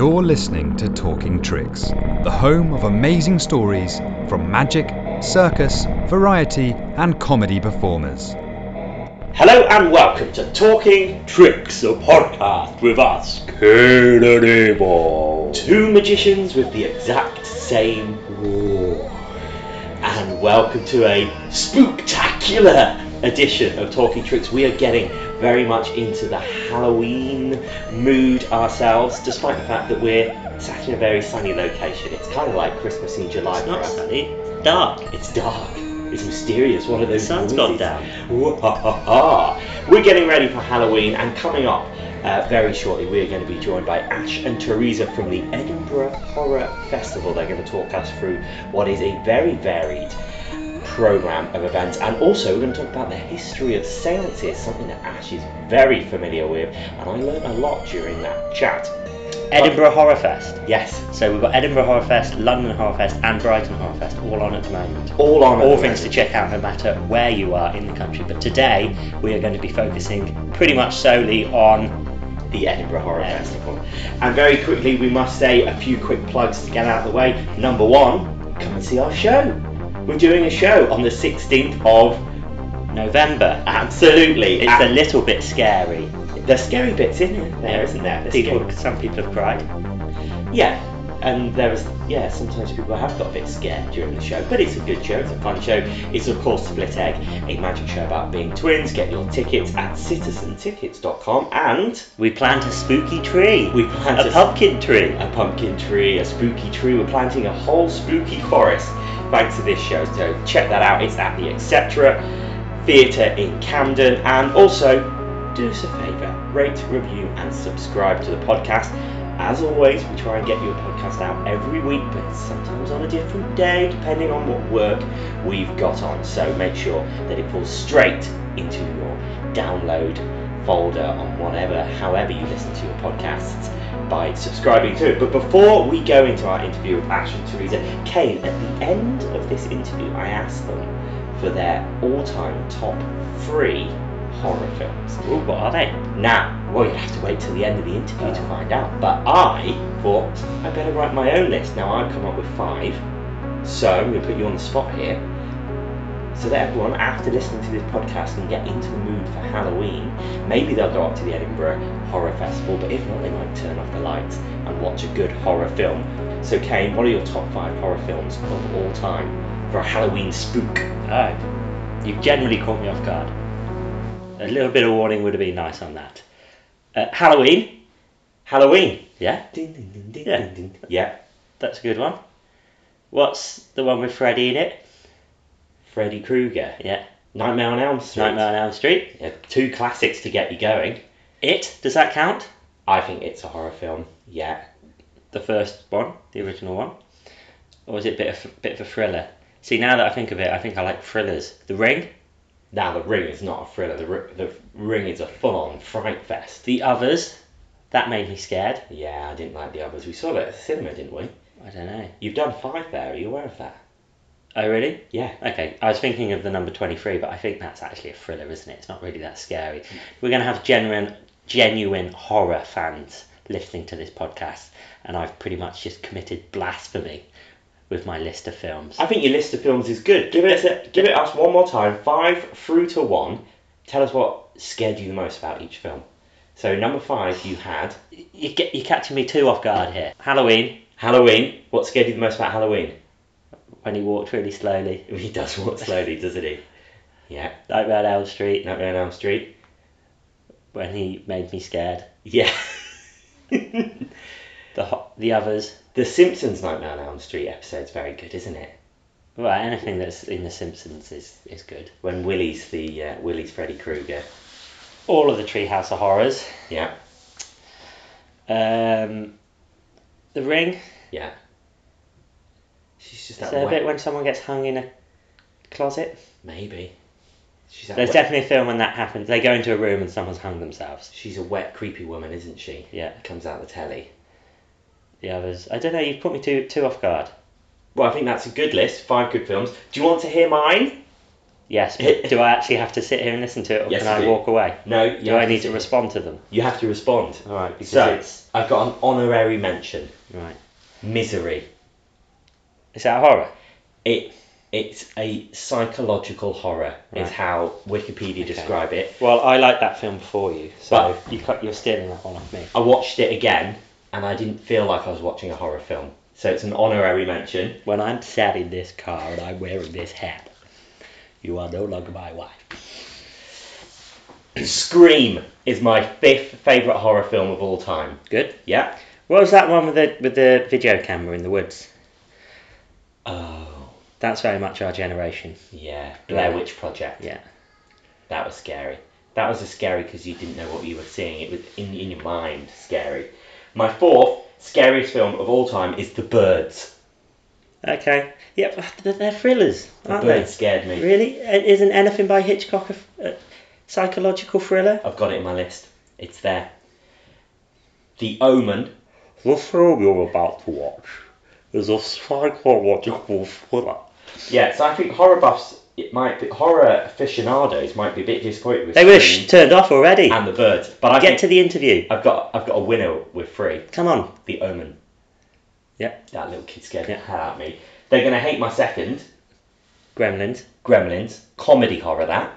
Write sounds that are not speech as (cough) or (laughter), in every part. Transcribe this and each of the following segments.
You're listening to Talking Tricks, the home of amazing stories from magic, circus, variety, and comedy performers. Hello and welcome to Talking Tricks, a podcast with us, Kane and Abel. Two magicians with the exact same war. And welcome to a spooktacular edition of Talking Tricks. We are getting very much into the Halloween mood ourselves, despite the fact that we're sat in a very sunny location. It's kind of like Christmas in July It's for not us. sunny. It's dark. It's dark. It's mysterious. One of The those. sun's movies. gone down. We're getting ready for Halloween, and coming up uh, very shortly, we are going to be joined by Ash and Teresa from the Edinburgh Horror Festival. They're going to talk us through what is a very varied program of events, and also we're going to talk about the history of seances, something that Ash is very familiar with, and I learned a lot during that chat. Edinburgh Horror Fest. Yes, So we've got Edinburgh Horror Fest, London Horror Fest, and Brighton Horror Fest all on at the moment. all on at All things to check out no matter where you are in the country. But today we are going to be focusing pretty much solely on the Edinburgh Horror Yeah. Festival. And very quickly, we must say a few quick plugs to get out of the way. Number one, come and see our show. We're doing a show on the 16th of November. absolutely. It's a little bit scary. There's scary bits in there, isn't there? The People, some people have cried. Yeah. And there is, yeah, sometimes people have got a bit scared during the show, but it's a good show, it's a fun show. It's, of course, Split Egg, a magic show about being twins. Get your tickets at citizentickets.com and We plant a spooky tree. we plan a to pumpkin tree. a pumpkin tree, a spooky tree. We're planting a whole spooky forest thanks to this show. So check that out. It's at the Etc. Theatre in Camden. And also, do us a favour rate, review, and subscribe to the podcast. As always, we try and get you a podcast out every week, but sometimes on a different day, depending on what work we've got on. So make sure that it falls straight into your download folder on whatever, however you listen to your podcasts by subscribing to it. But before we go into our interview with Ash and Teresa, Kane, at the end of this interview, I asked them for their all-time top three horror films. Ooh, what are they? Now, well, you'd have to wait till the end of the interview to uh. find out. But I thought I'd better write my own list. Now I've come up with five, so I'm going to put you on the spot here. So that everyone, after listening to this podcast, can get into the mood for Halloween. Maybe they'll go up to the Edinburgh Horror Festival, but if not, they might turn off the lights and watch a good horror film. So, Kane, what are your top five horror films of all time for a Halloween spook? Oh, you've generally caught me off guard. A little bit of warning would have been nice on that. Uh, Halloween. Halloween. Yeah, Ding, ding, ding, Yeah. Yeah. that's a good one. What's the one with Freddy in it? Freddy Krueger. Yeah, Nightmare on Elm Street. Nightmare on Elm Street. Yeah, two classics to get you going. It. Does that count? I think it's a horror film. Yeah. The first one, the original one, or was it a bit of bit of a thriller? See, now that I think of it, I think I like thrillers. The Ring, Now the Ring is not a thriller. The, the Ring is a full-on fright fest. The Others, that made me scared. Yeah, I didn't like the others. We saw it at the cinema, didn't we? I don't know. You've done five there. Are you aware of that? Oh, really? Yeah. Okay, I was thinking of the number 23, but I think that's actually a thriller, isn't it? It's not really that scary. Mm. We're going to have genuine, genuine horror fans listening to this podcast, and I've pretty much just committed blasphemy with my list of films. I think your list of films is good. Give it, a, give it us one more time. Five through to one. Tell us what scared you the most about each film. So number five, you had You get, you're catching me too off guard here. Halloween, Halloween. What scared you the most about Halloween? when he walked really slowly. (laughs) He does walk slowly, doesn't he? Yeah. Nightmare on Elm Street, Nightmare on Elm Street. when he made me scared. Yeah. (laughs) The others, The Simpsons Nightmare on Elm Street episode's very good, isn't it? well, anything that's in The Simpsons is, is good. When Willie's the uh, Willie's Freddy Krueger. All of the Treehouse of Horrors. Yeah, Um, the Ring. yeah. She's just Is that a bit when someone gets hung in a closet? Maybe. She's There's wet. definitely a film when that happens. They go into a room and someone's hung themselves. She's a wet, creepy woman, isn't she? Yeah. Comes out the telly. The others, I don't know. You've put me too too off guard. Well, I think that's a good list. Five good films. Do you want to hear mine? Yes, but (laughs) do I actually have to sit here and listen to it, or Yes, can you I do. walk away? No, you Do have I need to respond to them? You have to respond. All right, because So it's I've got an honorary mention. right. Misery. Is that a horror? It it's a psychological horror is Right. how Wikipedia describe it. Well, I like that film before you, so you cut, you're stealing that one off me. I watched it again and I didn't feel like I was watching a horror film. So it's an honorary mention. When I'm sat in this car and I'm wearing this hat, you are no longer my wife. (clears throat) Scream is my fifth favourite horror film of all time. Good. Yeah. What was that one with the with the video camera in the woods? Oh, That's very much our generation. yeah. Blair Yeah. Witch Project. Yeah. That was scary. That was a scary because you didn't know what you were seeing. It was in, in your mind scary. My fourth scariest film of all time is The Birds. Okay. Yep. They're, they're thrillers, The aren't Birds scared me. Really? Uh, Isn't anything by Hitchcock a psychological thriller? I've got it in my list. It's there. The Omen. The film you're about to watch is a psychological thriller. Yeah, so I think horror buffs, it might be horror aficionados might be a bit disappointed with They were Scream turned off already. and The Birds, but I Get think to the interview. I've got I've got a winner with three. Come on. The Omen. Yep. That little kid scared Yeah. the hell out of me. They're gonna hate my second. Gremlins. Gremlins. Comedy horror. That.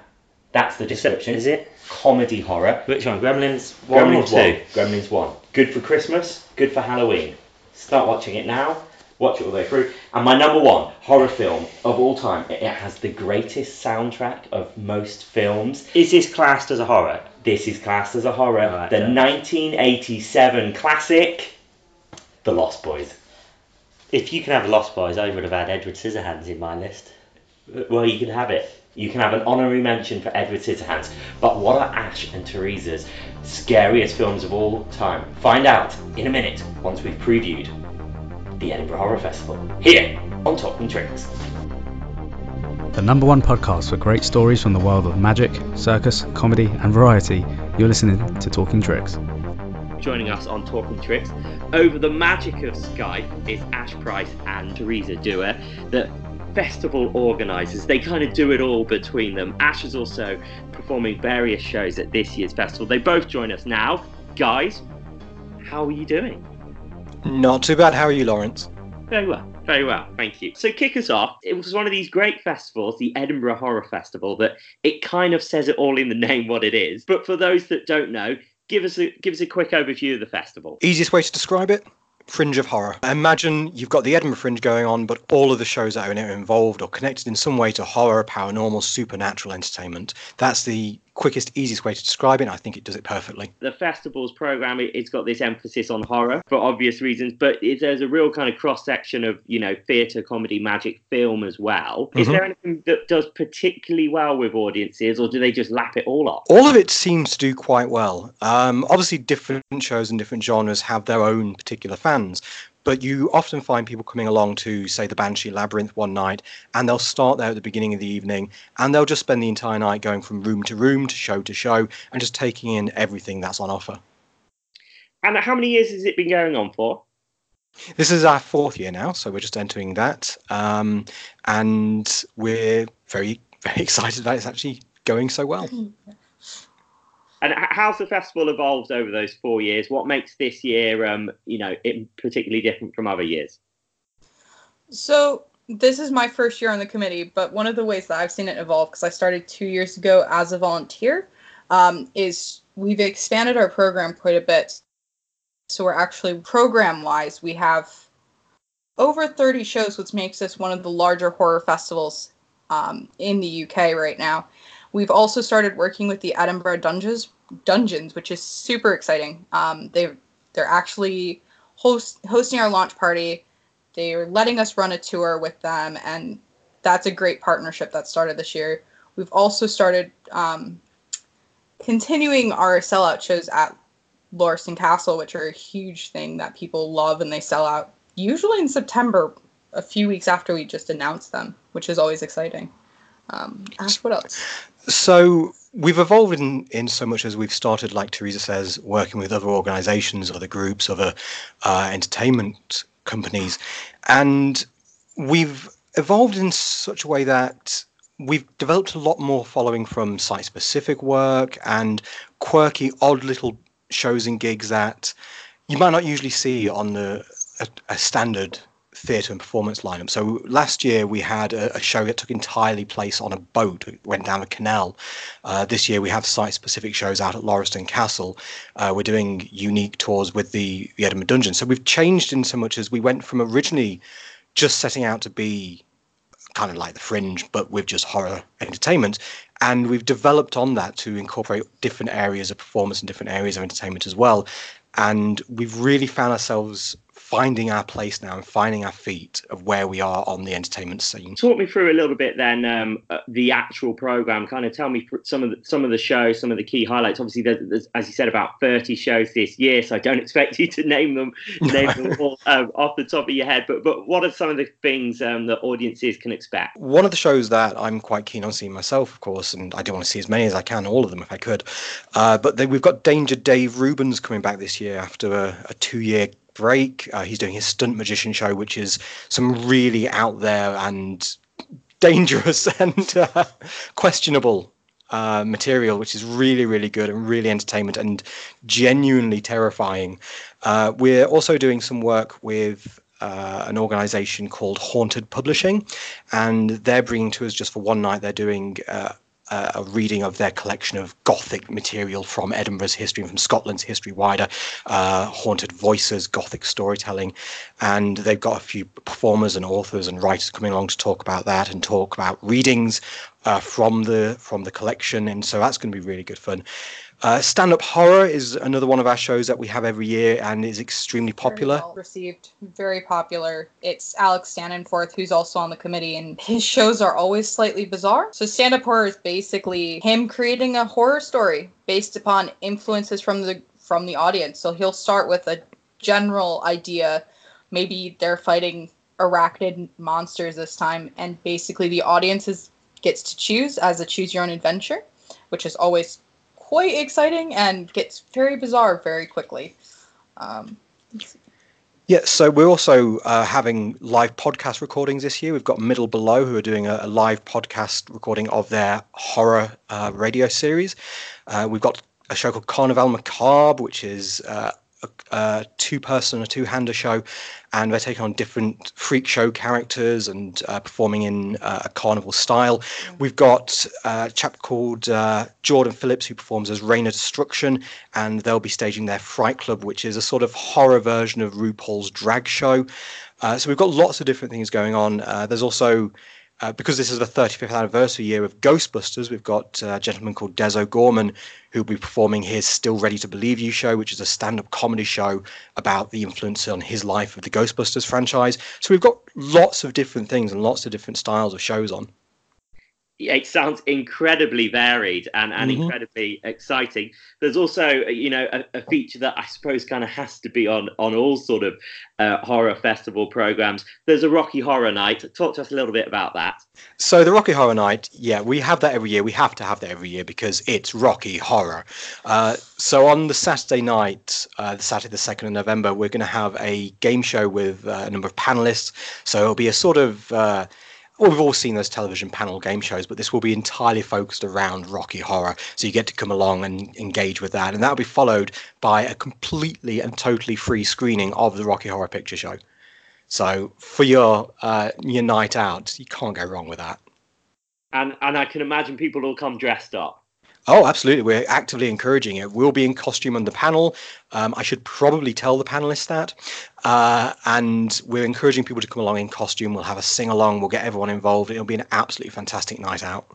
That's the Is, description. is it? Comedy horror. Which one? Gremlins one Gremlins or two? one. Gremlins one. Good for Christmas. Good for Halloween. Start watching it now. Watch it all the way through. And my number one horror film of all time. It has the greatest soundtrack of most films. Is this classed as a horror? This is classed as a horror. The yeah. 1987 classic, The Lost Boys. If you can have Lost Boys, I would have had Edward Scissorhands in my list. Uh, well, you can have it. You can have an honorary mention for Edward Scissorhands. But what are Ash and Teresa's scariest films of all time? Find out in a minute once we've previewed the Edinburgh Horror Festival here on Talking Tricks. The number one podcast for great stories from the world of magic, circus, comedy, and variety. You're listening to Talking Tricks. Joining us on Talking Tricks over the magic of Skype is Ash Price and Teresa Dewar, the festival organisers. They kind of do it all between them. Ash is also performing various shows at this year's festival. They both join us now. Guys, how are you doing? Not too bad. How are you, Lawrence? Very well, very well, thank you. So, kick us off. It was one of these great festivals, the Edinburgh Horror Festival, that it kind of says it all in the (laughs) name what it is. But for those that don't know, give us a give us a quick overview of the festival. Easiest way to describe it? Fringe of horror. Imagine you've got the Edinburgh Fringe going on, but all of the shows that are in it are involved or connected in some way to horror, paranormal, supernatural entertainment. That's the quickest, easiest way to describe it. and I think it does it perfectly. the festival's program it, it's got this emphasis on horror for obvious reasons but it, there's a real kind of cross section of you know theatre comedy magic film as well is Mhm. there anything that does particularly well with audiences or do they just lap it all up? All of it seems to do quite well. Um, obviously, different shows and different genres have their own particular fans, but you often find people coming along to, say, the Banshee Labyrinth one night, and they'll start there at the beginning of the evening, and they'll just spend the entire night going from room to room, to show to show, and just taking in everything that's on offer. and how many years has it been going on for This is our fourth year now, so we're just entering that, um, and we're very, very (laughs) excited that it's actually going so well. (laughs) and how's the festival evolved over those four years what makes this year um you know particularly different from other years So this is my first year on the committee, but one of the ways that I've seen it evolve, because I started two years ago as a volunteer, um, is we've expanded our program quite a bit. So we're actually program-wise, we have over 30 shows, which makes us one of the larger horror festivals um, in the UK right now. We've also started working with the Edinburgh Dungeons, Dungeons, which is super exciting. Um, they they're actually host, hosting our launch party they're letting us run a tour with them and that's a great partnership that started this year we've also started um, continuing our sellout shows at Lauriston Castle, which are a huge thing that people love and they sell out usually in September, a few weeks after we just announced them, which is always exciting. Um, Ash, what else? So we've evolved in, in so much as we've started, like Teresa says, working with other organizations, other groups, other uh, entertainment companies. And we've evolved in such a way that we've developed a lot more following from site specific work and quirky, odd little shows and gigs that you might not usually see on the a, a standard theatre and performance lineup. So last year we had a, a, show that took entirely place on a boat, it went down a canal. Uh, this year we have site-specific shows out at Lauriston Castle. Uh, we're doing unique tours with the, the Edinburgh Dungeon. So we've changed in so much as we went from originally just setting out to be kind of like the fringe, but with just horror entertainment. And we've developed on that to incorporate different areas of performance and different areas of entertainment as well. And we've really found ourselves finding our place now and finding our feet of where we are on the entertainment scene. Talk me through a little bit then um, uh, the actual program. Kind of tell me some of the, some of the shows, some of the key highlights. Obviously, there's, there's, as you said, about 30 shows this year, so I don't (laughs) expect you to name them (laughs) name them all um, off the top of your head. But but what are some of the things um, that audiences can expect? One of the shows that I'm quite keen on seeing myself, of course, and I do want to see as many as I can, all of them if I could. Uh, but then we've got Danger Dave Rubens coming back this year after a, a two-year break. Uh, he's doing his stunt magician show, which is some really out there and dangerous (laughs) and uh, questionable uh, material, which is really, really good and really entertainment and genuinely terrifying. Uh, we're also doing some work with uh, an organization called Haunted Publishing, and they're bringing to us just for one night. They're doing uh, uh, a reading of their collection of Gothic material from Edinburgh's history and from Scotland's history wider, uh, haunted voices, Gothic storytelling, and they've got a few performers and authors and writers coming along to talk about that and talk about readings uh, from the from the collection, and so that's going to be really good fun. Uh, Stand Up Horror is another one of our shows that we have every year and is extremely popular. Well received, very popular. It's Alex Stannenforth, who's also on the committee, and (laughs) his shows are always slightly bizarre. So, Stand Up Horror is basically him creating a horror story based upon influences from the from the audience. So he'll start with a general idea, maybe they're fighting arachnid monsters this time, and basically the audience is, gets to choose as a choose your own adventure, which is always quite exciting and gets very bizarre very quickly. Um, yeah, so we're also uh, having live podcast recordings this year. We've got Middle Below, who are doing a, a live podcast recording of their horror uh, radio series. Uh, we've got a show called Carnival Macabre, which is uh, a two-person, a two-hander show, and they're taking on different freak show characters and uh, performing in uh, a carnival style. We've got a chap called uh, Jordan Phillips who performs as Rain of Destruction, and they'll be staging their Fright Club, which is a sort of horror version of RuPaul's drag show. Uh, so we've got lots of different things going on. Uh, there's also uh, because this is the 35th anniversary year of Ghostbusters, we've got a gentleman called Des O'Gorman who'll be performing his Still Ready to Believe You show, which is a stand up comedy show about the influence on his life of the Ghostbusters franchise. So we've got lots of different things and lots of different styles of shows on it sounds incredibly varied and, and mm-hmm. incredibly exciting. There's also, you know, a, a, feature that I suppose kind of has to be on on all sort of uh, horror festival programs. There's a Rocky Horror Night. Talk to us a little bit about that. So the Rocky Horror Night, yeah, we have that every year. We have to have that every year because it's Rocky Horror. Uh, so on the Saturday night, uh, the Saturday the second of November, we're going to have a game show with uh, a number of panelists. So it'll be a sort of uh, well, we've all seen those television panel game shows, but this will be entirely focused around Rocky Horror. So you get to come along and engage with that. And that'll be followed by a completely and totally free screening of the Rocky Horror Picture Show. So for your uh, your night out, you can't go wrong with that. And and I can imagine people will come dressed up. Oh, absolutely. We're actively encouraging it. We'll be in costume on the panel. Um, I should probably tell the panelists that. Uh, and we're encouraging people to come along in costume. We'll have a sing along. We'll get everyone involved. It'll be an absolutely fantastic night out.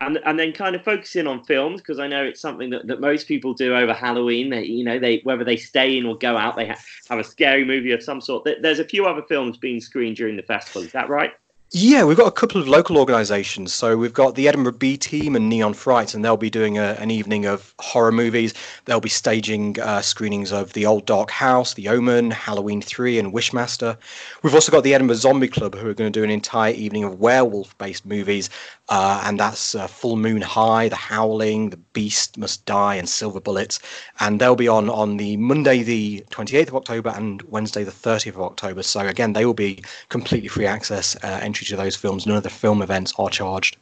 And, and then kind of focusing on films because I know it's something that, that most people do over Halloween. They, you know, they whether they stay in or go out, they ha- have a scary movie of some sort. There's a few other films being screened during the festival. Is that right? Yeah, we've got a couple of local organisations. So we've got the Edinburgh B Team and Neon Fright, and they'll be doing a, an evening of horror movies. They'll be staging uh, screenings of The Old Dark House, The Omen, Halloween 3, and Wishmaster. We've also got the Edinburgh Zombie Club, who are going to do an entire evening of werewolf based movies. Uh, and that's uh, Full Moon High, The Howling, The Beast Must Die, and Silver Bullets. And they'll be on on the Monday, the 28th of October, and Wednesday, the 30th of October. So again, they will be completely free access uh, entry to those films. None of the film events are charged.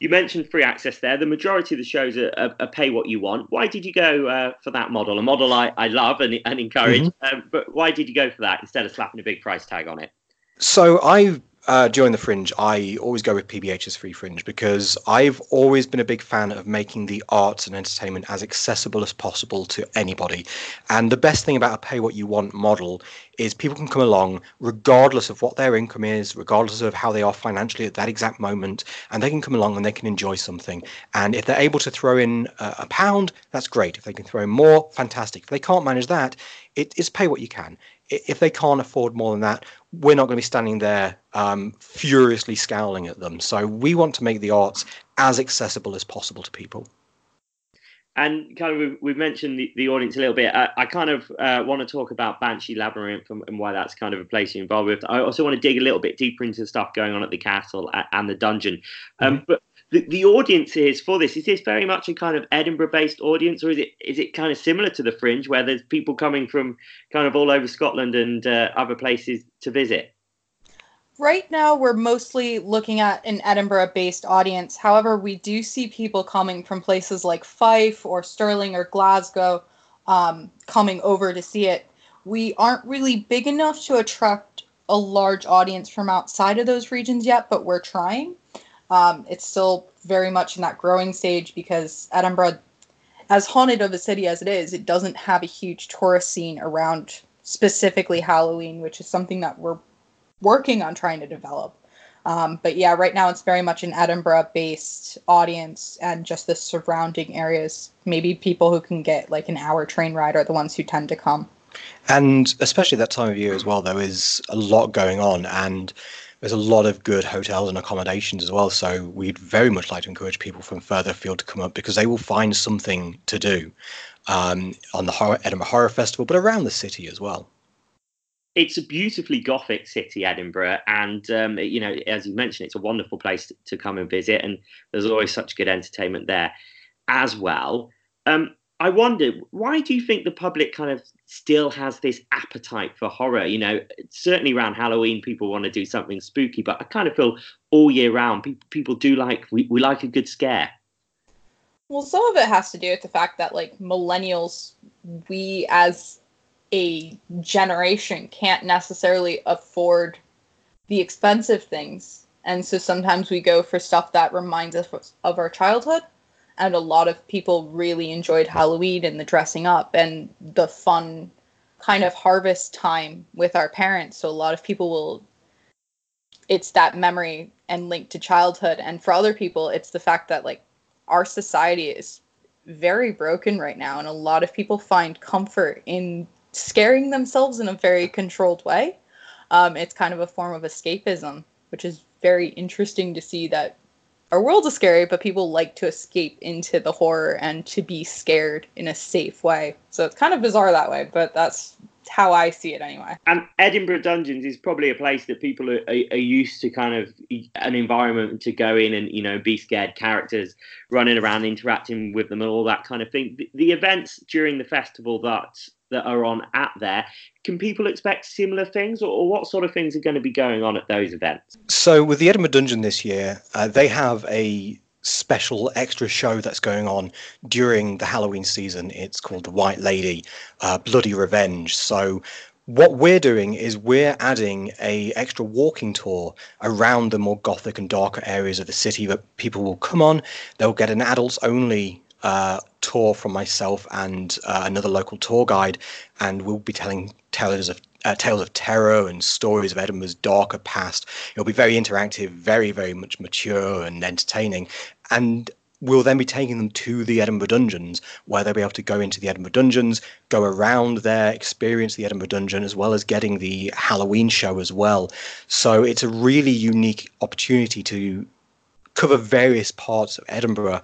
you mentioned free access there. The majority of the shows are, are, are pay what you want. Why did you go uh, for that model? A model I, I love and, and encourage, mm-hmm. um, but why did you go for that instead of slapping a big price tag on it? So I uh, during the fringe, I always go with PBH's free fringe because I've always been a big fan of making the arts and entertainment as accessible as possible to anybody. And the best thing about a pay what you want model is people can come along regardless of what their income is, regardless of how they are financially at that exact moment, and they can come along and they can enjoy something. And if they're able to throw in a, a pound, that's great. If they can throw in more, fantastic. If they can't manage that, it is pay what you can if they can't afford more than that, we're not going to be standing there um, furiously scowling at them. So we want to make the arts as accessible as possible to people. And kind of we've mentioned the, the audience a little bit. I, I kind of uh, want to talk about Banshee Labyrinth and, and, why that's kind of a place you're involved with. I also want to dig a little bit deeper into the stuff going on at the castle and the dungeon. Um, mm-hmm. But the, audience is for this. Is this very much a kind of edinburgh based audience or is it is it kind of similar to the fringe where there's people coming from kind of all over scotland and uh, other places to visit? Right now we're mostly looking at an edinburgh based audience. However we do see people coming from places like fife or stirling or glasgow um, coming over to see it. We aren't really big enough to attract a large audience from outside of those regions yet but we're trying um, it's still very much in that growing stage because Edinburgh, as haunted of a city as it is, it doesn't have a huge tourist scene around specifically Halloween, which is something that we're working on trying to develop. Um, but yeah, right now it's very much an Edinburgh based audience and just the surrounding areas. Maybe people who can get like an hour train ride are the ones who tend to come. And especially that time of year as well, there is a lot going on. And there's a lot of good hotels and accommodations as well. So we'd very much like to encourage people from further afield to come up because they will find something to do um, on the horror, Edinburgh Horror Festival, but around the city as well. It's a beautifully gothic city, Edinburgh, and um, you know, as you mentioned, it's a wonderful place to, to, come and visit, and there's always such good entertainment there as well. Um, I wonder why do you think the public kind of still has this appetite for horror? You know, certainly around Halloween, people want to do something spooky, but I kind of feel all year round, people, people do like we, we like a good scare. Well, some of it has to do with the fact that like millennials, we as a generation can't necessarily afford the expensive things, and so sometimes we go for stuff that reminds us of our childhood and a lot of people really enjoyed Halloween and the dressing up and the fun kind of harvest time with our parents. So a lot of people will it's that memory and link to childhood and for other people it's the fact that like our society is very broken right now and a lot of people find comfort in scaring themselves in a very controlled way. Um, it's kind of a form of escapism, which is very interesting to see that our world is scary, but people like to escape into the horror and to be scared in a safe way. So it's kind of bizarre that way, but that's how I see it anyway. And Edinburgh Dungeons is probably a place that people are, are, are, used to kind of an environment to go in and, you know, be scared characters running around, interacting with them and all that kind of thing. The, the events during the festival that that are on at there. Can people expect similar things, or, or, what sort of things are going to be going on at those events? So, with the Edinburgh Dungeon this year, uh, they have a special extra show that's going on during the Halloween season. It's called The White Lady uh, Bloody Revenge. So, what we're doing is we're adding a extra walking tour around the more gothic and darker areas of the city that people will come on. They'll get an adults only uh, tour from myself and uh, another local tour guide, and we'll be telling tales of uh, tales of terror and stories of Edinburgh's darker past. It'll be very interactive, very very much mature and entertaining, and we'll then be taking them to the Edinburgh Dungeons, where they'll be able to go into the Edinburgh Dungeons, go around there, experience the Edinburgh Dungeon, as well as getting the Halloween show as well. So it's a really unique opportunity to cover various parts of Edinburgh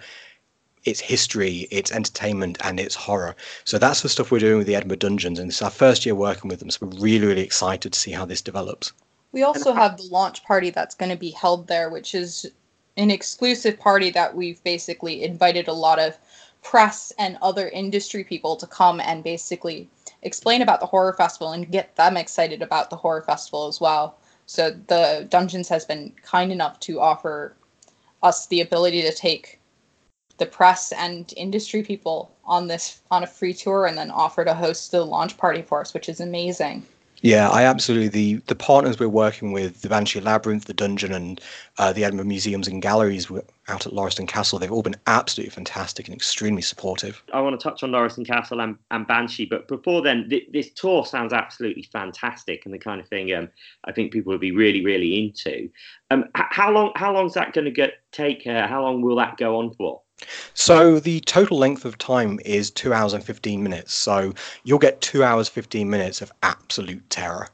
its history, its entertainment, and its horror. So that's the stuff we're doing with the Edinburgh Dungeons, and it's our first year working with them. So we're really, really excited to see how this develops. We also have the launch party that's going to be held there, which is an exclusive party that we've basically invited a lot of press and other industry people to come and basically explain about the horror festival and get them excited about the horror festival as well. So the Dungeons has been kind enough to offer us the ability to take the press and industry people on this on a free tour and then offer to host the launch party for us, which is amazing. Yeah, I absolutely the the partners we're working with, the Banshee Labyrinth, the Dungeon, and uh, the Edinburgh Museums and Galleries out at Lauriston Castle, they've all been absolutely fantastic and extremely supportive. I want to touch on Lauriston Castle and, and Banshee, but before then, th- this tour sounds absolutely fantastic and the kind of thing um, I think people will be really, really into. Um, h- how long how long is that going to get take? Uh, how long will that go on for? So the total length of time is two hours and 15 minutes. So you'll get two hours, 15 minutes of absolute terror.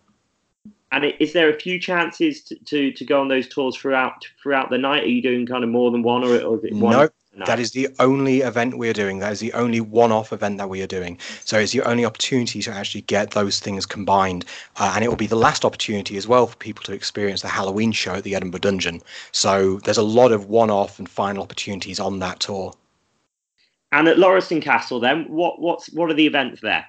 And is there a few chances to, to, to go on those tours throughout throughout the night? Are you doing kind of more than one, or, or is it one? No, that is the only event we're doing. That is the only one-off event that we are doing. So it's the only opportunity to actually get those things combined, uh, and it will be the last opportunity as well for people to experience the Halloween show at the Edinburgh Dungeon. So there's a lot of one-off and final opportunities on that tour. And at Lauriston Castle, then what what's what are the events there?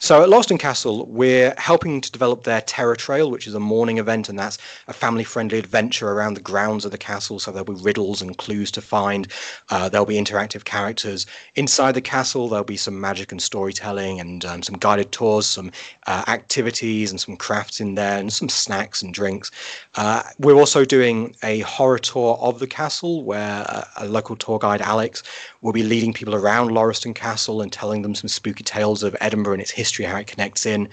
So at Lauriston Castle, we're helping to develop their Terror Trail, which is a morning event, and that's a family-friendly adventure around the grounds of the castle. So there'll be riddles and clues to find. Uh, there'll be interactive characters inside the castle. There'll be some magic and storytelling, and um, some guided tours, some uh, activities, and some crafts in there, and some snacks and drinks. Uh, we're also doing a horror tour of the castle, where uh, a local tour guide, Alex, will be leading people around Lauriston Castle and telling them some spooky tales of Edinburgh and its history, how it connects in.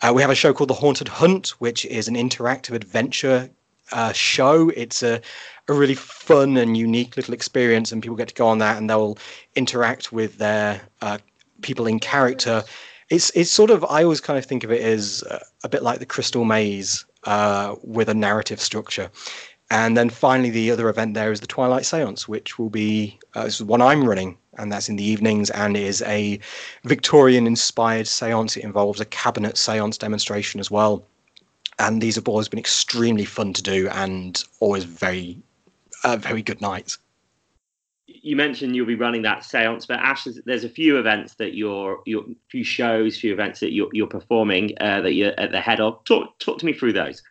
Uh, we have a show called The Haunted Hunt, which is an interactive adventure uh, show. It's a, a really fun and unique little experience, and people get to go on that and they'll interact with their uh, people in character. It's it's sort of I always kind of think of it as a, a bit like the Crystal Maze uh, with a narrative structure. And then finally, the other event there is the Twilight Seance, which will be uh, this is one I'm running, and that's in the evenings, and is a Victorian-inspired seance. It involves a cabinet seance demonstration as well, and these have always been extremely fun to do, and always very, uh, very good nights. You mentioned you'll be running that seance, but Ash, there's a few events that you're, you're few shows, few events that you're, you're performing uh, that you're at the head of. Talk, talk to me through those.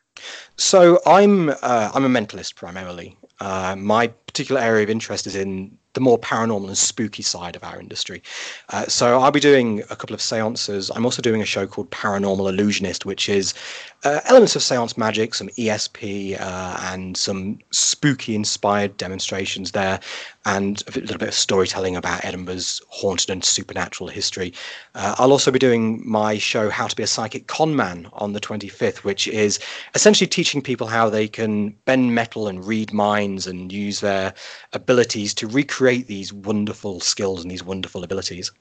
So I'm uh, I'm a mentalist primarily. Uh, my particular area of interest is in the more paranormal and spooky side of our industry. Uh, so I'll be doing a couple of seances. I'm also doing a show called Paranormal Illusionist, which is uh, elements of seance magic, some ESP, uh, and some spooky inspired demonstrations there, and a little bit of storytelling about Edinburgh's haunted and supernatural history. Uh, I'll also be doing my show How to Be a Psychic Con Man on the 25th, which is essentially teaching people how they can bend metal and read minds and use their abilities to recreate these wonderful skills and these wonderful abilities.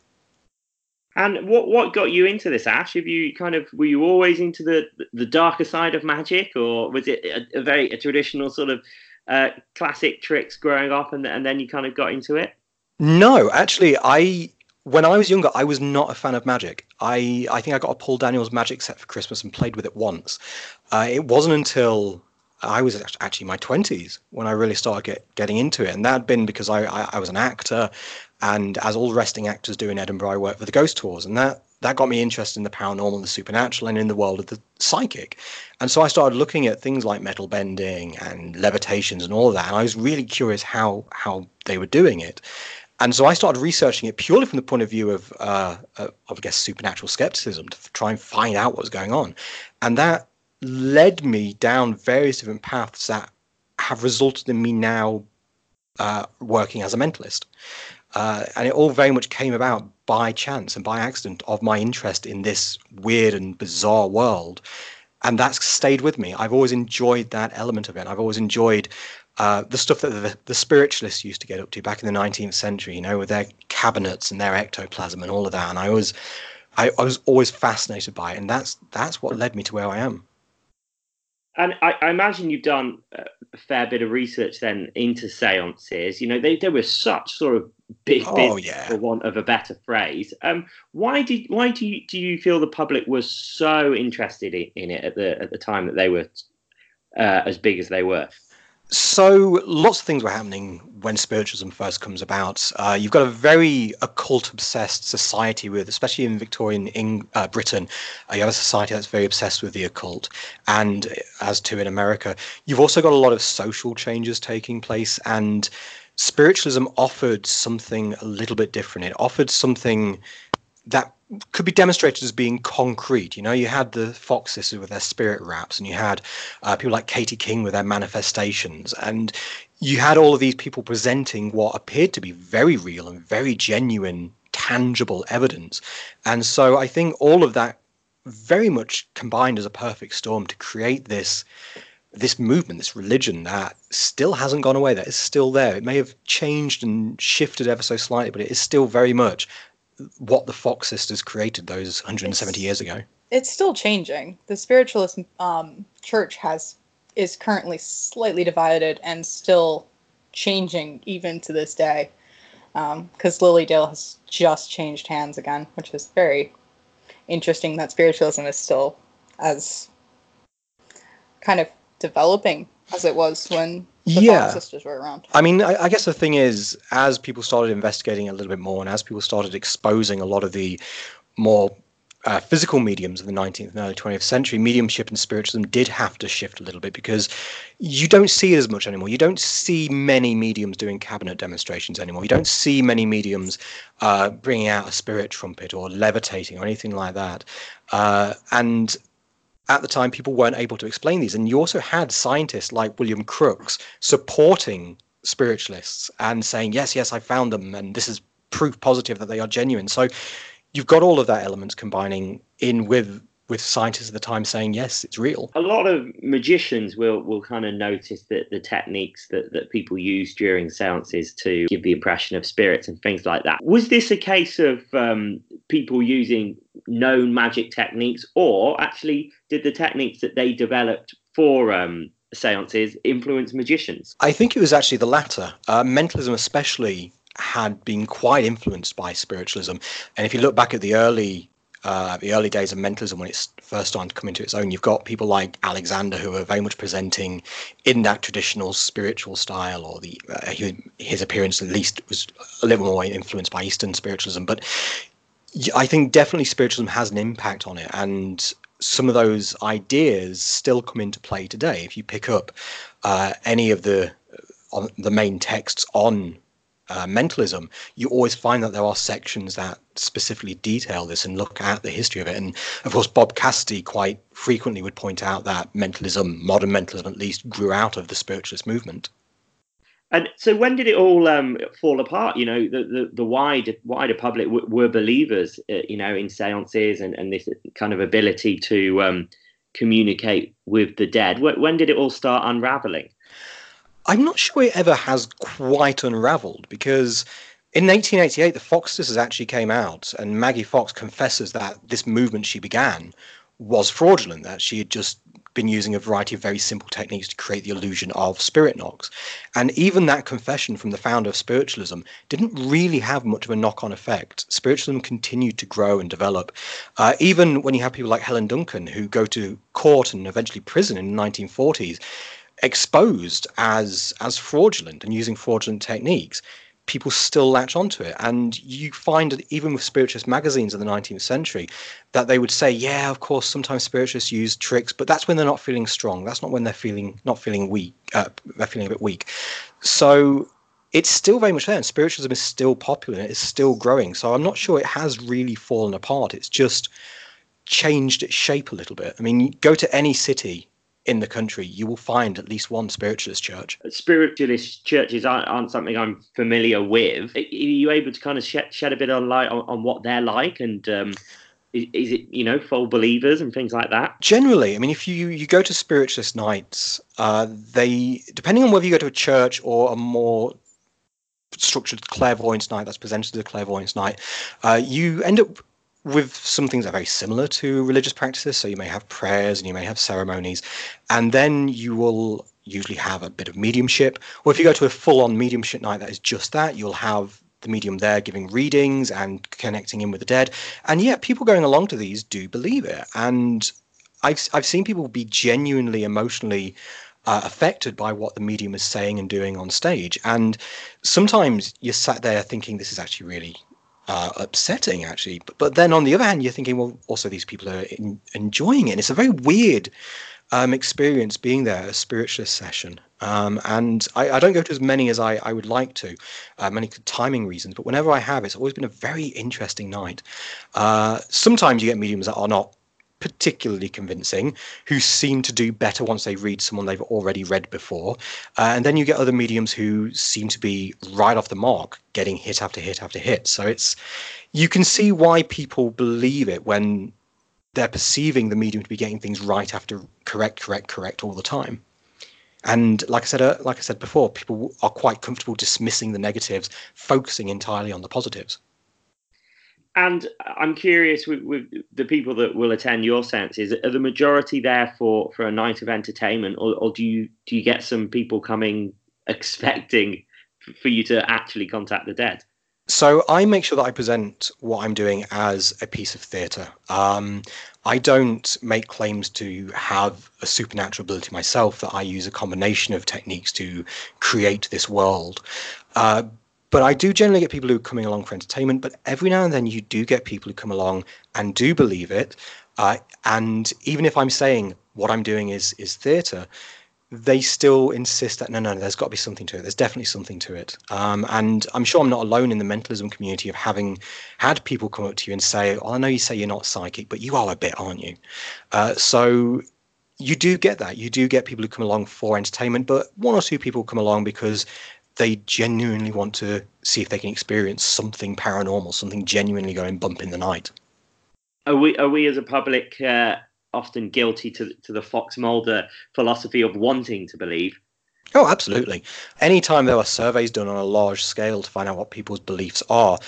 And what what got you into this, Ash? Have you kind of were you always into the the darker side of magic, or was it a, a very a traditional sort of uh, classic tricks growing up, and and then you kind of got into it? No, actually, I when I was younger, I was not a fan of magic. I I think I got a Paul Daniels magic set for Christmas and played with it once. Uh, it wasn't until I was actually in my twenties when I really started get, getting into it, and that had been because I, I, I was an actor. And as all resting actors do in Edinburgh, I worked for the ghost tours, and that that got me interested in the paranormal and the supernatural and in the world of the psychic. And so I started looking at things like metal bending and levitations and all of that. And I was really curious how how they were doing it. And so I started researching it purely from the point of view of, uh, of I guess, supernatural skepticism to try and find out what was going on. And that led me down various different paths that have resulted in me now uh, working as a mentalist. Uh, and it all very much came about by chance and by accident of my interest in this weird and bizarre world. And that's stayed with me. I've always enjoyed that element of it. I've always enjoyed uh, the stuff that the, the, spiritualists used to get up to back in the 19th century, you know, with their cabinets and their ectoplasm and all of that. And I was, I, I was always fascinated by it. And that's, that's what led me to where I am. And I, I, imagine you've done a fair bit of research then into seances. You know, they, they were such sort of big oh, yeah. for want of a better phrase. Um, why did why do you do you feel the public was so interested in, in it at the at the time that they were uh, as big as they were? So lots of things were happening when spiritualism first comes about. Uh, you've got a very occult-obsessed society with, especially in Victorian in, uh, Britain, uh, you have a society that's very obsessed with the occult, and as to in America, you've also got a lot of social changes taking place, and spiritualism offered something a little bit different. It offered something that could be demonstrated as being concrete. You know, you had the Fox sisters with their spirit raps, and you had uh, people like Katie King with their manifestations, and you had all of these people presenting what appeared to be very real and very genuine, tangible evidence. And so I think all of that very much combined as a perfect storm to create this this movement, this religion that still hasn't gone away, that is still there. It may have changed and shifted ever so slightly, but it is still very much what the Fox sisters created those 170 it's, years ago. It's still changing. The spiritualist um, church has is currently slightly divided and still changing even to this day. Because um, Lily Dale has just changed hands again, which is very interesting that spiritualism is still as kind of developing as it was when the yeah. sisters were around. I mean, I, I, guess the thing is, as people started investigating a little bit more, and as people started exposing a lot of the more uh, physical mediums of the 19th and early 20th century, mediumship and spiritualism did have to shift a little bit because you don't see it as much anymore. You don't see many mediums doing cabinet demonstrations anymore. You don't see many mediums uh, bringing out a spirit trumpet or levitating or anything like that. Uh, and at the time, people weren't able to explain these. And you also had scientists like William Crookes supporting spiritualists and saying, yes, yes, I found them, and this is proof positive that they are genuine. So you've got all of that elements combining in with with scientists at the time saying yes it's real a lot of magicians will will kind of notice that the techniques that, that people use during seances to give the impression of spirits and things like that was this a case of um, people using known magic techniques or actually did the techniques that they developed for um, seances influence magicians? I think it was actually the latter. Uh, mentalism especially had been quite influenced by spiritualism. And if you look back at the early uh, the early days of mentalism when it's first starting to come into its own, you've got people like Alexander who are very much presenting in that traditional spiritual style, or the uh, his appearance at least was a little more influenced by Eastern spiritualism. But I think definitely spiritualism has an impact on it, and some of those ideas still come into play today. If you pick up uh, any of the uh, the main texts on uh, mentalism, you always find that there are sections that specifically detail this and look at the history of it. And of course, Bob Cassidy quite frequently would point out that mentalism, modern mentalism at least, grew out of the spiritualist movement. And so, when did it all um, fall apart? You know, the the, the wide wider public w- were believers, uh, you know, in seances and, and this kind of ability to um, communicate with the dead. W- when did it all start unraveling? I'm not sure it ever has quite unraveled because in 1888 the Fox sisters actually came out and Maggie Fox confesses that this movement she began was fraudulent, that she had just been using a variety of very simple techniques to create the illusion of spirit knocks. And even that confession from the founder of spiritualism didn't really have much of a knock on effect. Spiritualism continued to grow and develop. Uh, even when you have people like Helen Duncan, who go to court and eventually prison in the 1940s, exposed as as fraudulent and using fraudulent techniques, people still latch onto it. And you find that even with spiritualist magazines in the 19th century, that they would say, yeah, of course, sometimes spiritualists use tricks, but that's when they're not feeling strong. That's not when they're feeling not feeling weak. Uh, they're feeling a bit weak. So it's still very much there, and spiritualism is still popular. And it's still growing. So I'm not sure it has really fallen apart. It's just changed its shape a little bit. I mean, go to any city in the country, you will find at least one spiritualist church. Spiritualist churches aren't, aren't something I'm familiar with. Are you able to kind of shed, shed a bit of light on, on what they're like and um, is, is, it you know full believers and things like that? Generally, I mean, if you you go to spiritualist nights, uh, they depending on whether you go to a church or a more structured clairvoyance night that's presented as a clairvoyance night, uh, you end up with some things that are very similar to religious practices. So you may have prayers and you may have ceremonies, and then you will usually have a bit of mediumship. Or if you go to a full-on mediumship night that is just that, you'll have the medium there giving readings and connecting in with the dead. And yet, people going along to these do believe it. And I've I've seen people be genuinely emotionally uh, affected by what the medium is saying and doing on stage. And sometimes you're sat there thinking this is actually really uh, upsetting, actually. But, but, then on the other hand, you're thinking, well, also these people are in, enjoying it. And it's a very weird um, experience being there, a spiritualist session. Um, and I, I, don't go to as many as I, I would like to, uh, many timing reasons. But whenever I have, it's always been a very interesting night. Uh, sometimes you get mediums that are not particularly convincing, who seem to do better once they read someone they've already read before. Uh, and then you get other mediums who seem to be right off the mark, getting hit after hit after hit. So it's you can see why people believe it when they're perceiving the medium to be getting things right after correct, correct, correct all the time. And like I said, uh, like I said before, people are quite comfortable dismissing the negatives, focusing entirely on the positives. And I'm curious with, with, the people that will attend your seances, are the majority there for, for a night of entertainment, or, or do you do you get some people coming (laughs) expecting for you to actually contact the dead? So I make sure that I present what I'm doing as a piece of theatre. Um, I don't make claims to have a supernatural ability myself. That I use a combination of techniques to create this world. Uh, but I do generally get people who are coming along for entertainment, but every now and then you do get people who come along and do believe it. Uh, and even if I'm saying what I'm doing is is theatre, they still insist that no, no, there's got to be something to it. There's definitely something to it. Um, and I'm sure I'm not alone in the mentalism community of having had people come up to you and say, "Oh, I know you say you're not psychic, but you are a bit, aren't you?" Uh, so you do get that. You do get people who come along for entertainment, but one or two people come along because they genuinely want to see if they can experience something paranormal, something genuinely going bump in the night. Are we are we as a public uh, often guilty to to the Fox Mulder philosophy of wanting to believe? Oh, absolutely. Anytime there are surveys done on a large scale to find out what people's beliefs are,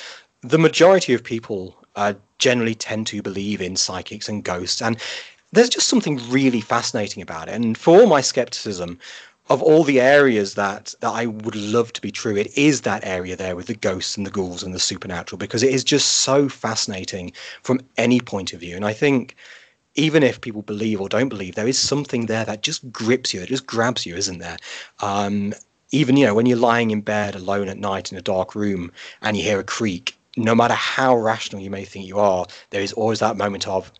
the majority of people uh, generally tend to believe in psychics and ghosts, and there's just something really fascinating about it. And for all my skepticism, of all the areas that that I would love to be true, it is that area there with the ghosts and the ghouls and the supernatural because it is just so fascinating from any point of view. And I think even if people believe or don't believe, there is something there that just grips you, that just grabs you, isn't there? Um, even you know when you're lying in bed alone at night in a dark room and you hear a creak, no matter how rational you may think you are, there is always that moment of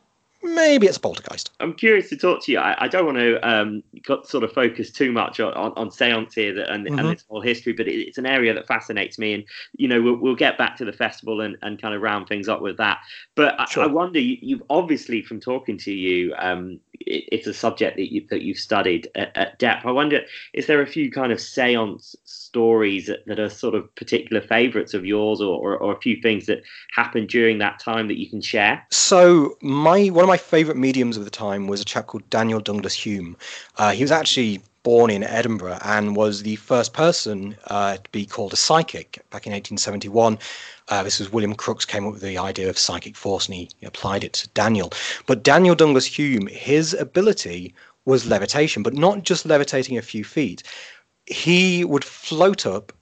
maybe it's a poltergeist. I'm curious to talk to you. I, I don't want to um, sort of focus too much on, on, on seance here and, mm-hmm. and this whole history, but it, it's an area that fascinates me. And, you know, we'll, we'll get back to the festival and, and kind of round things up with that. But sure. I, I, wonder, you, have obviously, from talking to you, um, it's a subject that, you, that you've studied at, at, depth. I wonder, is there a few kind of seance stories that, that are sort of particular favourites of yours or, or, or, a few things that happened during that time that you can share? So, my one of my favourite mediums of the time was a chap called Daniel Douglas Home. Uh, he was actually born in Edinburgh and was the first person uh, to be called a psychic back in 1871. Uh, this was William Crookes came up with the idea of psychic force and he applied it to Daniel. But Daniel Douglas Home, his ability was levitation, but not just levitating a few feet. He would float up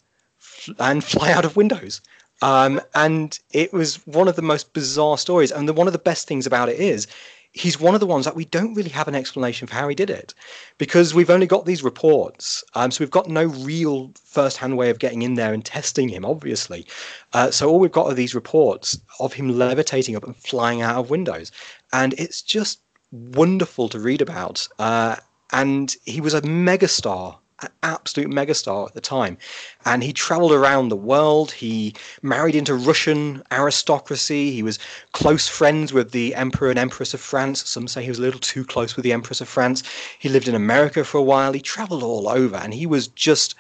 and (laughs) fly out of windows. Um, and it was one of the most bizarre stories. And the, one of the best things about it is he's one of the ones that we don't really have an explanation for how he did it because we've only got these reports. Um, so we've got no real first hand way of getting in there and testing him, obviously. Uh, so all we've got are these reports of him levitating up and flying out of windows. And it's just wonderful to read about. Uh, and he was a megastar an absolute megastar at the time. And he traveled around the world. He married into Russian aristocracy. He was close friends with the Emperor and Empress of France. Some say he was a little too close with the Empress of France. He lived in America for a while. He traveled all over. And he was just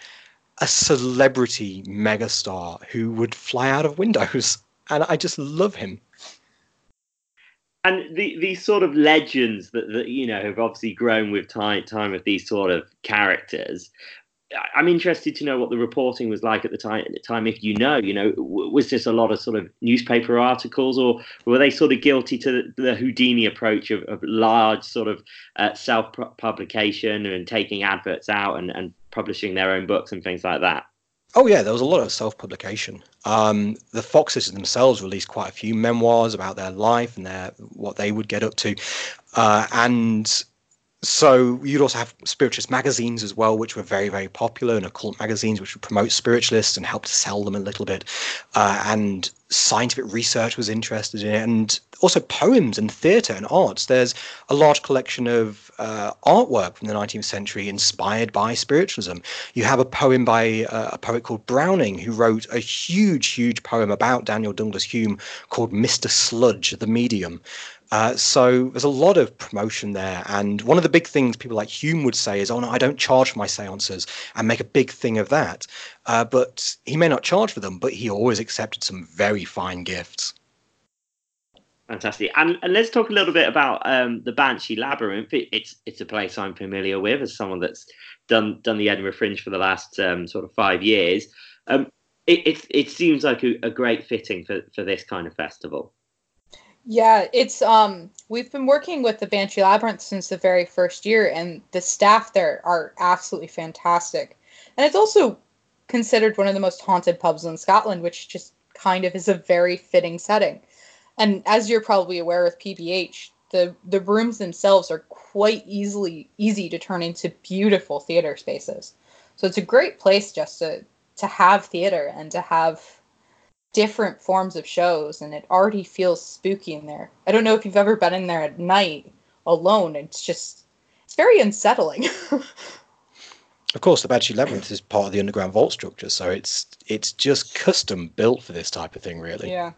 a celebrity megastar who would fly out of windows. (laughs) And I just love him and the, these sort of legends that, that you know have obviously grown with time time of these sort of characters I'm interested to know what the reporting was like at the time. At the time, if you know, you know, was this a lot of sort of newspaper articles, or were they sort of guilty to the Houdini approach of, of large sort of uh, self publication and taking adverts out and, and publishing their own books and things like that? Oh yeah, there was a lot of self-publication. Um, the Foxes themselves released quite a few memoirs about their life and their what they would get up to, uh, and So you'd also have spiritualist magazines as well, which were very, very popular, and occult magazines which would promote spiritualists and help to sell them a little bit. Uh, and scientific research was interested in it, and also poems and theatre and arts. There's a large collection of uh, artwork from the 19th century inspired by spiritualism. You have a poem by uh, a poet called Browning, who wrote a huge, huge poem about Daniel Douglas Home called Mr. Sludge, the Medium. Uh, so there's a lot of promotion there. And one of the big things people like Home would say is, oh, no, I don't charge for my seances and make a big thing of that. Uh, but he may not charge for them, but he always accepted some very fine gifts. Fantastic. And, and let's talk a little bit about um, the Banshee Labyrinth. It, it's it's a place I'm familiar with as someone that's done done the Edinburgh Fringe for the last um, sort of five years. Um, it, it, it seems like a, a great fitting for, for this kind of festival. Yeah, it's um we've been working with the Banshee Labyrinth since the very first year and the staff there are absolutely fantastic. And it's also considered one of the most haunted pubs in Scotland, which just kind of is a very fitting setting. And as you're probably aware with PBH, the the rooms themselves are quite easily easy to turn into beautiful theater spaces. So it's a great place just to to have theater and to have different forms of shows and it already feels spooky in there. I don't know if you've ever been in there at night alone. It's just it's very unsettling. (laughs) of course, the Banshee Labyrinth is part of the underground vault structure, so it's it's just custom built for this type of thing, really. Yeah.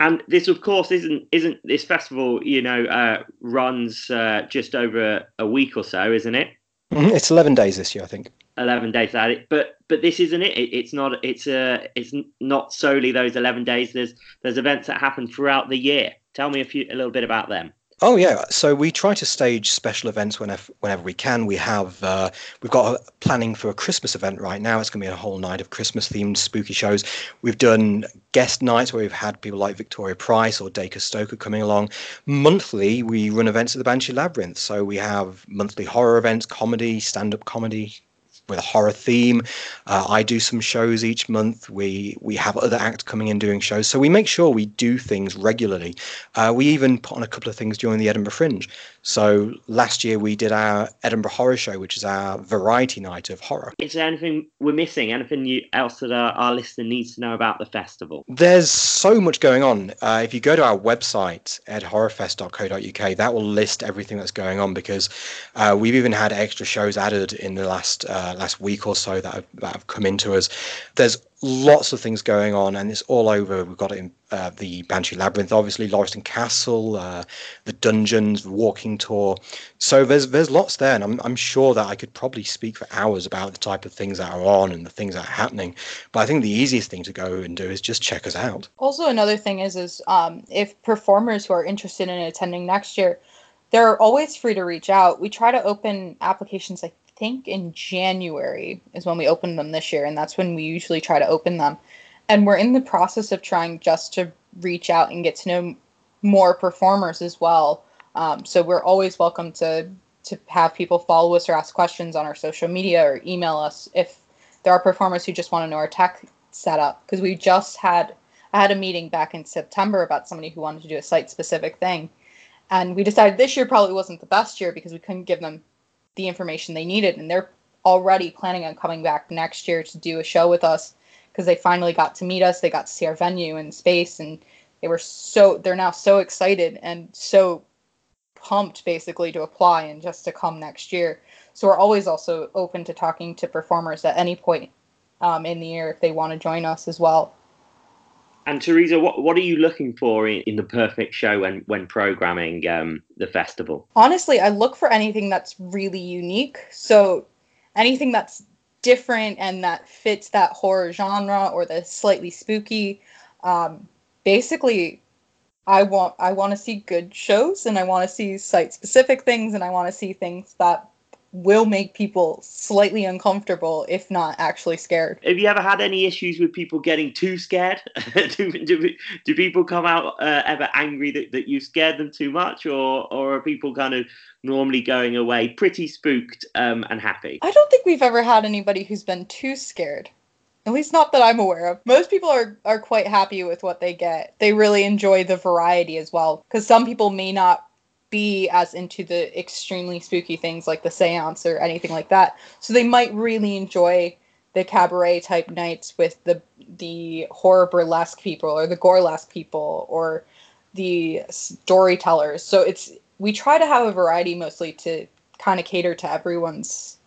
And this, of course, isn't isn't this festival? You know, uh, runs uh, just over a, a week or so, isn't it? Mm-hmm. It's eleven days this year, I think. 11 days at it but but this isn't it, it it's not it's uh it's not solely those 11 days there's there's events that happen throughout the year tell me a few a little bit about them Oh yeah, so we try to stage special events whenever whenever we can. We have uh, we've got a, planning for a Christmas event right now. It's going to be a whole night of Christmas themed spooky shows. We've done guest nights where we've had people like Victoria Price or Dacre Stoker coming along. Monthly, we run events at the Banshee Labyrinth. So we have monthly horror events, comedy, stand up comedy, with a horror theme. Uh, I do some shows each month. We we have other acts coming in doing shows, so we make sure we do things regularly. Uh, we even put on a couple of things during the Edinburgh Fringe. So last year we did our Edinburgh Horror Show, which is our variety night of horror. Is there anything we're missing? Anything you, else that our, our listener needs to know about the festival? There's so much going on. Uh, if you go to our website at horrorfest.co.uk, that will list everything that's going on because uh, we've even had extra shows added in the last uh, last week or so that have, that have come into us. There's lots of things going on, and it's all over. We've got it in uh, the Banshee Labyrinth, obviously, Lauriston Castle, uh, the dungeons, the walking tour. So there's there's lots there, and I'm I'm sure that I could probably speak for hours about the type of things that are on and the things that are happening. But I think the easiest thing to go and do is just check us out. Also, another thing is is um, if performers who are interested in attending next year, they're always free to reach out. We try to open applications like think in January is when we open them this year, and that's when we usually try to open them. And we're in the process of trying just to reach out and get to know more performers as well. Um, so we're always welcome to to have people follow us or ask questions on our social media or email us if there are performers who just want to know our tech setup because we just had I had a meeting back in September about somebody who wanted to do a site specific thing. And we decided this year probably wasn't the best year because we couldn't give them the information they needed and they're already planning on coming back next year to do a show with us because they finally got to meet us they got to see our venue and space and they were so they're now so excited and so pumped basically to apply and just to come next year. So we're always also open to talking to performers at any point um, in the year if they want to join us as well and Teresa, what what are you looking for in, in the perfect show when when programming um, the festival? Honestly, I look for anything that's really unique. So anything that's different and that fits that horror genre or the slightly spooky. Um, basically, I want I want to see good shows and I want to see site specific things and I want to see things that will make people slightly uncomfortable, if not actually scared. Have you ever had any issues with people getting too scared? (laughs) do, do, do, people come out uh, ever angry that, that you scared them too much, or, or are people kind of normally going away pretty spooked um, and happy? I don't think we've ever had anybody who's been too scared. At least not that I'm aware of. Most people are, are quite happy with what they get. They really enjoy the variety as well. Because some people may not be as into the extremely spooky things like the seance or anything like that. So they might really enjoy the cabaret type nights with the the horror burlesque people or the gorelesque people or the storytellers. So it's we try to have a variety mostly to kind of cater to everyone's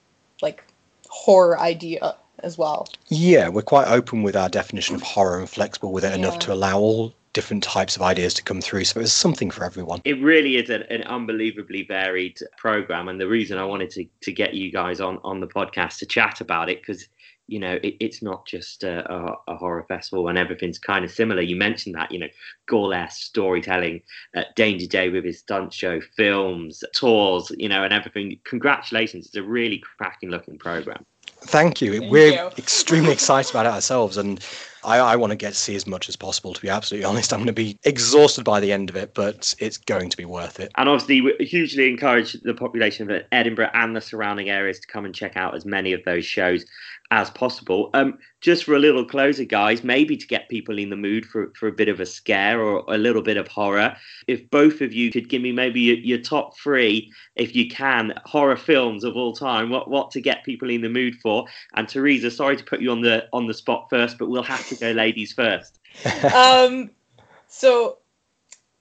like horror idea as well. Yeah, we're quite open with our definition of horror and flexible with it enough to allow all different types of ideas to come through. So it's something for everyone. It really is an, an unbelievably varied program, and the reason I wanted to, to get you guys on, on the podcast to chat about it because you know it, it's not just a, a, a horror festival and everything's kind of similar. You mentioned that you know Gorelesque storytelling, uh, Danger Day with his stunt show, films, tours, you know, and everything. Congratulations! It's a really cracking looking program. Thank you. Thank We're you. extremely excited about it ourselves, and I, I want to get to see as much as possible. To be absolutely honest, I'm going to be exhausted by the end of it, but it's going to be worth it. And obviously, we hugely encourage the population of Edinburgh and the surrounding areas to come and check out as many of those shows as possible. Um, just for a little closer, guys, maybe to get people in the mood for, for a bit of a scare or a little bit of horror. If both of you could give me maybe your, your top three, if you can, horror films of all time, what what to get people in the mood for. And Teresa, sorry to put you on the on the spot first, but we'll have to go ladies first. (laughs) um, so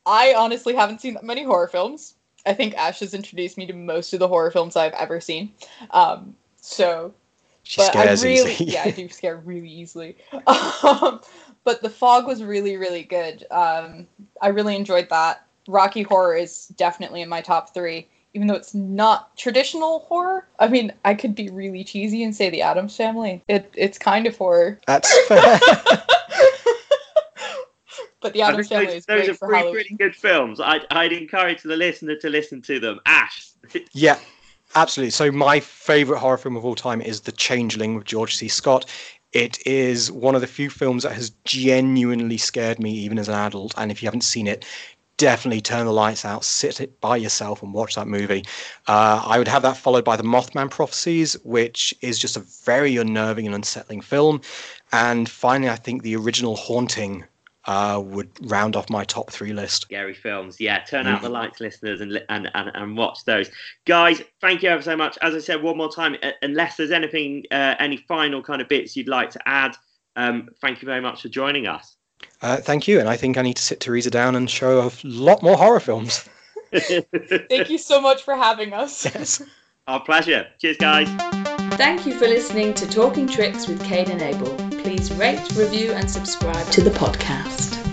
I honestly haven't seen that many horror films. I think Ash has introduced me to most of the horror films I've ever seen. Um, so, She but scares I really, easily. yeah, I do (laughs) scare really easily. (laughs) Um, but the fog was really, really good. Um, I really enjoyed that. Rocky Horror is definitely in my top three, even though it's not traditional horror. I mean, I could be really cheesy and say the Addams Family. It, it's kind of horror. That's (laughs) fair. but the I Addams Family those, is those great are for three Halloween. pretty good films. I'd, I'd encourage the listener to listen to them. Ash. yeah, absolutely. So my favorite horror film of all time is The Changeling with George C. Scott. It is one of the few films that has genuinely scared me, even as an adult. And if you haven't seen it, definitely turn the lights out, sit it by yourself, and watch that movie. Uh, I would have that followed by The Mothman Prophecies, which is just a very unnerving and unsettling film. And finally, I think the original Haunting uh, would round off my top three list. Scary films. Yeah, turn out the lights, listeners, and, and and and watch those. Guys, thank you ever so much. As I said one more time, uh, unless there's anything, uh, any final kind of bits you'd like to add, um, thank you very much for joining us. Uh, thank you. And I think I need to sit Teresa down and show a lot more horror films. (laughs) Thank you so much for having us. Yes. Our pleasure. Cheers, guys. Thank you for listening to Talking Tricks with Kate and Abel. Please rate, review, and subscribe to the podcast.